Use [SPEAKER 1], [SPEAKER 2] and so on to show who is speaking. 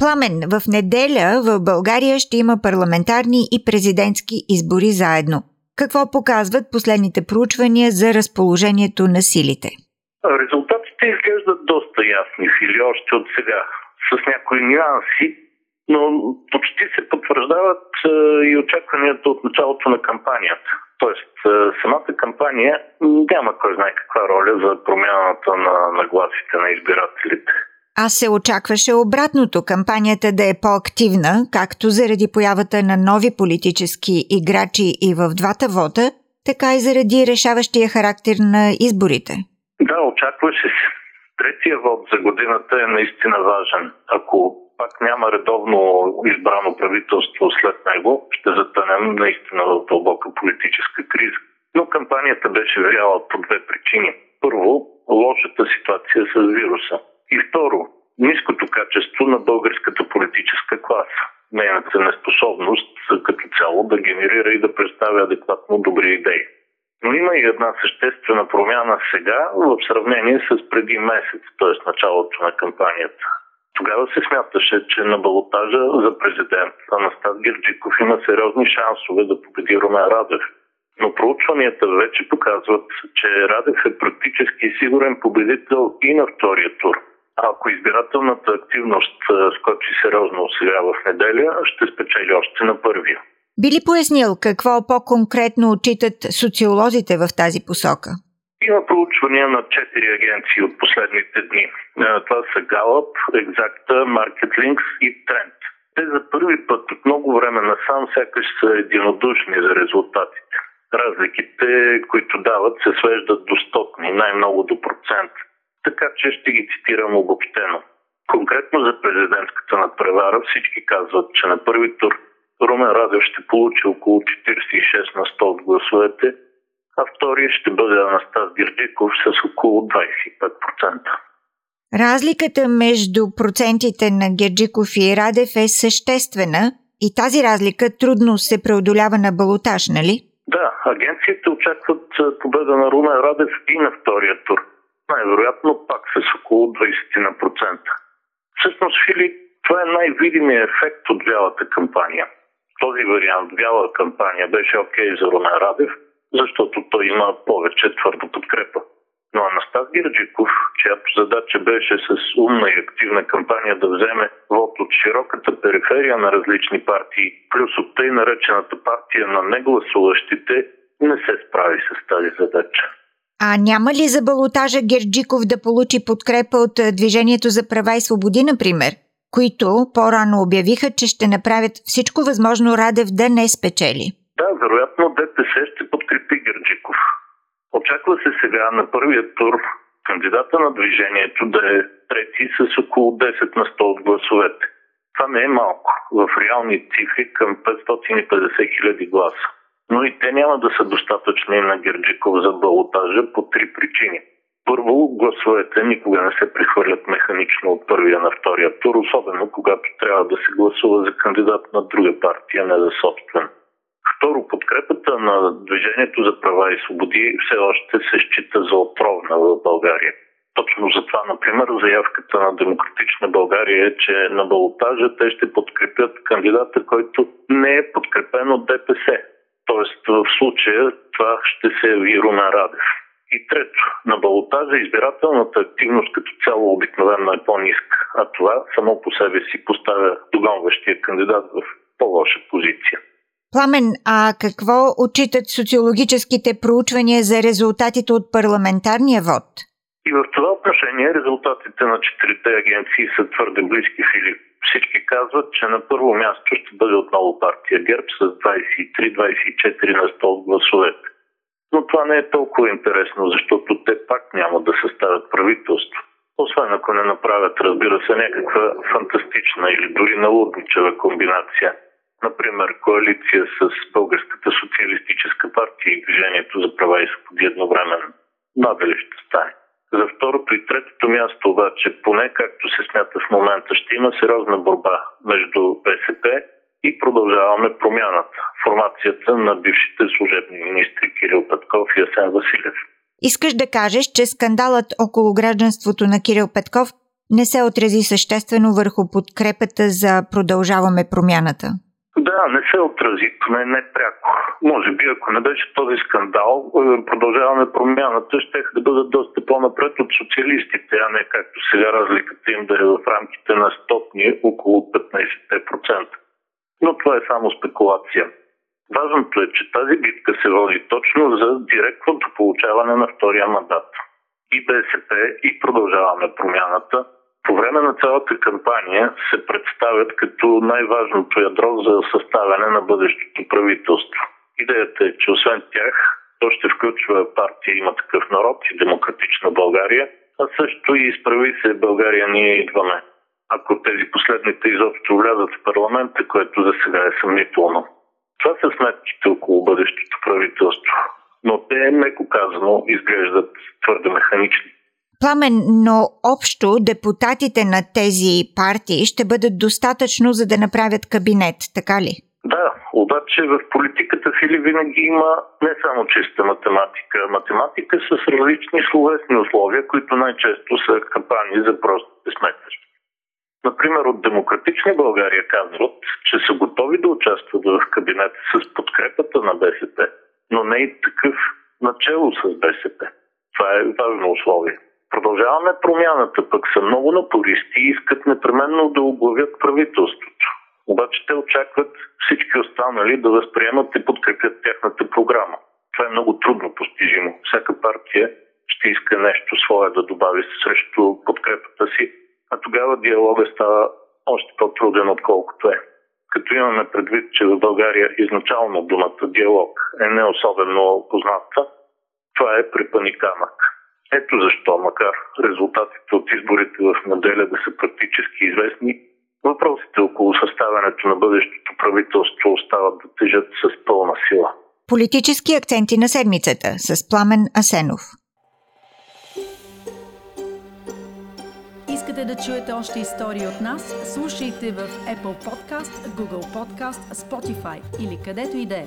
[SPEAKER 1] Пламен, в неделя в България ще има парламентарни и президентски избори заедно. Какво показват последните проучвания за разположението на силите?
[SPEAKER 2] Резултатите изглеждат доста ясни сили още от сега, с някои нюанси, но почти се потвърждават и очакванията от началото на кампанията. Тоест, самата кампания няма кой знае каква роля за промяната на нагласите на избирателите.
[SPEAKER 1] А се очакваше обратното кампанията да е по-активна, както заради появата на нови политически играчи и в двата вода, така и заради решаващия характер на изборите.
[SPEAKER 2] Да, очакваше се. Третия вод за годината е наистина важен. Ако пак няма редовно избрано правителство след него, ще затънем наистина в дълбока политическа криза. Но кампанията беше вяла по две причини. Първо, лошата ситуация с вируса. И второ, ниското качество на българската политическа класа. Нейната неспособност като цяло да генерира и да представя адекватно добри идеи. Но има и една съществена промяна сега в сравнение с преди месец, т.е. началото на кампанията. Тогава се смяташе, че на балотажа за президент Анастас Герджиков има сериозни шансове да победи Румен Радев. Но проучванията вече показват, че Радев е практически сигурен победител и на втория тур – ако избирателната активност скочи сериозно сега в неделя, ще спечели още на първия.
[SPEAKER 1] Би ли пояснил какво по-конкретно отчитат социолозите в тази посока?
[SPEAKER 2] Има проучвания на четири агенции от последните дни. Това са Gallup, Exacta, Marketlinks и Trend. Те за първи път от много време насам сякаш са единодушни за резултатите. Разликите, които дават, се свеждат до стотни, най-много до процент така че ще ги цитирам обобщено. Конкретно за президентската надпревара всички казват, че на първи тур Румен Радев ще получи около 46 на 100 от гласовете, а втория ще бъде Анастас Гирджиков с около 25%.
[SPEAKER 1] Разликата между процентите на Герджиков и Радев е съществена и тази разлика трудно се преодолява на балотаж, нали?
[SPEAKER 2] Да, агенциите очакват победа на Румен Радев и на втория тур – най-вероятно пак с около 20%. Всъщност, Филип, това е най-видимият ефект от бялата кампания. Този вариант бяла кампания беше окей okay за Румен Радев, защото той има повече твърда подкрепа. Но Анастас Гирджиков, чиято задача беше с умна и активна кампания да вземе вод от широката периферия на различни партии, плюс от тъй наречената партия на негласуващите, не се справи с тази задача.
[SPEAKER 1] А няма ли за балотажа Герджиков да получи подкрепа от Движението за права и свободи, например, които по-рано обявиха, че ще направят всичко възможно Радев да не спечели?
[SPEAKER 2] Да, вероятно ДПС ще подкрепи Герджиков. Очаква се сега на първия тур кандидата на движението да е трети с около 10 на 100 от гласовете. Това не е малко. В реални цифри към 550 хиляди гласа но и те няма да са достатъчни на Герджиков за балотажа по три причини. Първо, гласовете никога не се прехвърлят механично от първия на втория тур, особено когато трябва да се гласува за кандидат на друга партия, не за собствен. Второ, подкрепата на Движението за права и свободи все още се счита за отровна в България. Точно за това, например, заявката на Демократична България е, че на балотажа те ще подкрепят кандидата, който не е подкрепен от ДПС. Тоест в случая това ще се яви Румен Радев. И трето, на балотажа избирателната активност като цяло обикновено е по-ниска, а това само по себе си поставя догонващия кандидат в по-лоша позиция.
[SPEAKER 1] Пламен, а какво отчитат социологическите проучвания за резултатите от парламентарния вод?
[SPEAKER 2] И в това отношение резултатите на четирите агенции са твърде близки, Филип. Всички казват, че на първо място ще бъде отново партия ГЕРБ с 23-24 на 100 от гласовете. Но това не е толкова интересно, защото те пак няма да съставят правителство. Освен ако не направят, разбира се, някаква фантастична или дори налудничева комбинация. Например, коалиция с Българската социалистическа партия и Движението за права и свободи едновременно. Надали ще стане. За второто и третото място обаче, поне както се смята в момента, ще има сериозна борба между БСП и продължаваме промяната. Формацията на бившите служебни министри Кирил Петков и Асен Василев.
[SPEAKER 1] Искаш да кажеш, че скандалът около гражданството на Кирил Петков не се отрази съществено върху подкрепата за продължаваме промяната?
[SPEAKER 2] Да, не се отрази, поне не пряко. Може би, ако не беше този скандал, е, продължаваме промяната, ще да бъдат доста по-напред от социалистите, а не както сега разликата им да е в рамките на стотни около 15%. Но това е само спекулация. Важното е, че тази битка се води точно за директното получаване на втория мандат. И БСП, и продължаваме промяната – по време на цялата кампания се представят като най-важното ядро за съставяне на бъдещото правителство. Идеята е, че освен тях, то ще включва партия Има такъв народ и Демократична България, а също и изправи се България ние идваме. Ако тези последните изобщо влязат в парламента, което за сега е съмнително. Това са сметките около бъдещото правителство. Но те, меко казано, изглеждат твърде механични.
[SPEAKER 1] Пламен, но общо депутатите на тези партии ще бъдат достатъчно, за да направят кабинет, така ли?
[SPEAKER 2] Да, обаче в политиката Фили винаги има не само чиста математика, математика с различни словесни условия, които най-често са капани за простите сметки. Например, от Демократична България казват, че са готови да участват в кабинета с подкрепата на БСП, но не и такъв начало с БСП. Това е важно условие. Продължаваме промяната, пък са много напористи и искат непременно да оглавят правителството. Обаче те очакват всички останали да възприемат и подкрепят тяхната програма. Това е много трудно постижимо. Всяка партия ще иска нещо свое да добави срещу подкрепата си, а тогава диалога става още по-труден, отколкото е. Като имаме предвид, че в България изначално думата диалог е не особено позната, това е препаникамък. Ето защо, макар резултатите от изборите в неделя да са практически известни, въпросите около съставянето на бъдещото правителство остават да тежат с пълна сила.
[SPEAKER 1] Политически акценти на седмицата с Пламен Асенов.
[SPEAKER 3] Искате да чуете още истории от нас? Слушайте в Apple Podcast, Google Podcast, Spotify или където и да е.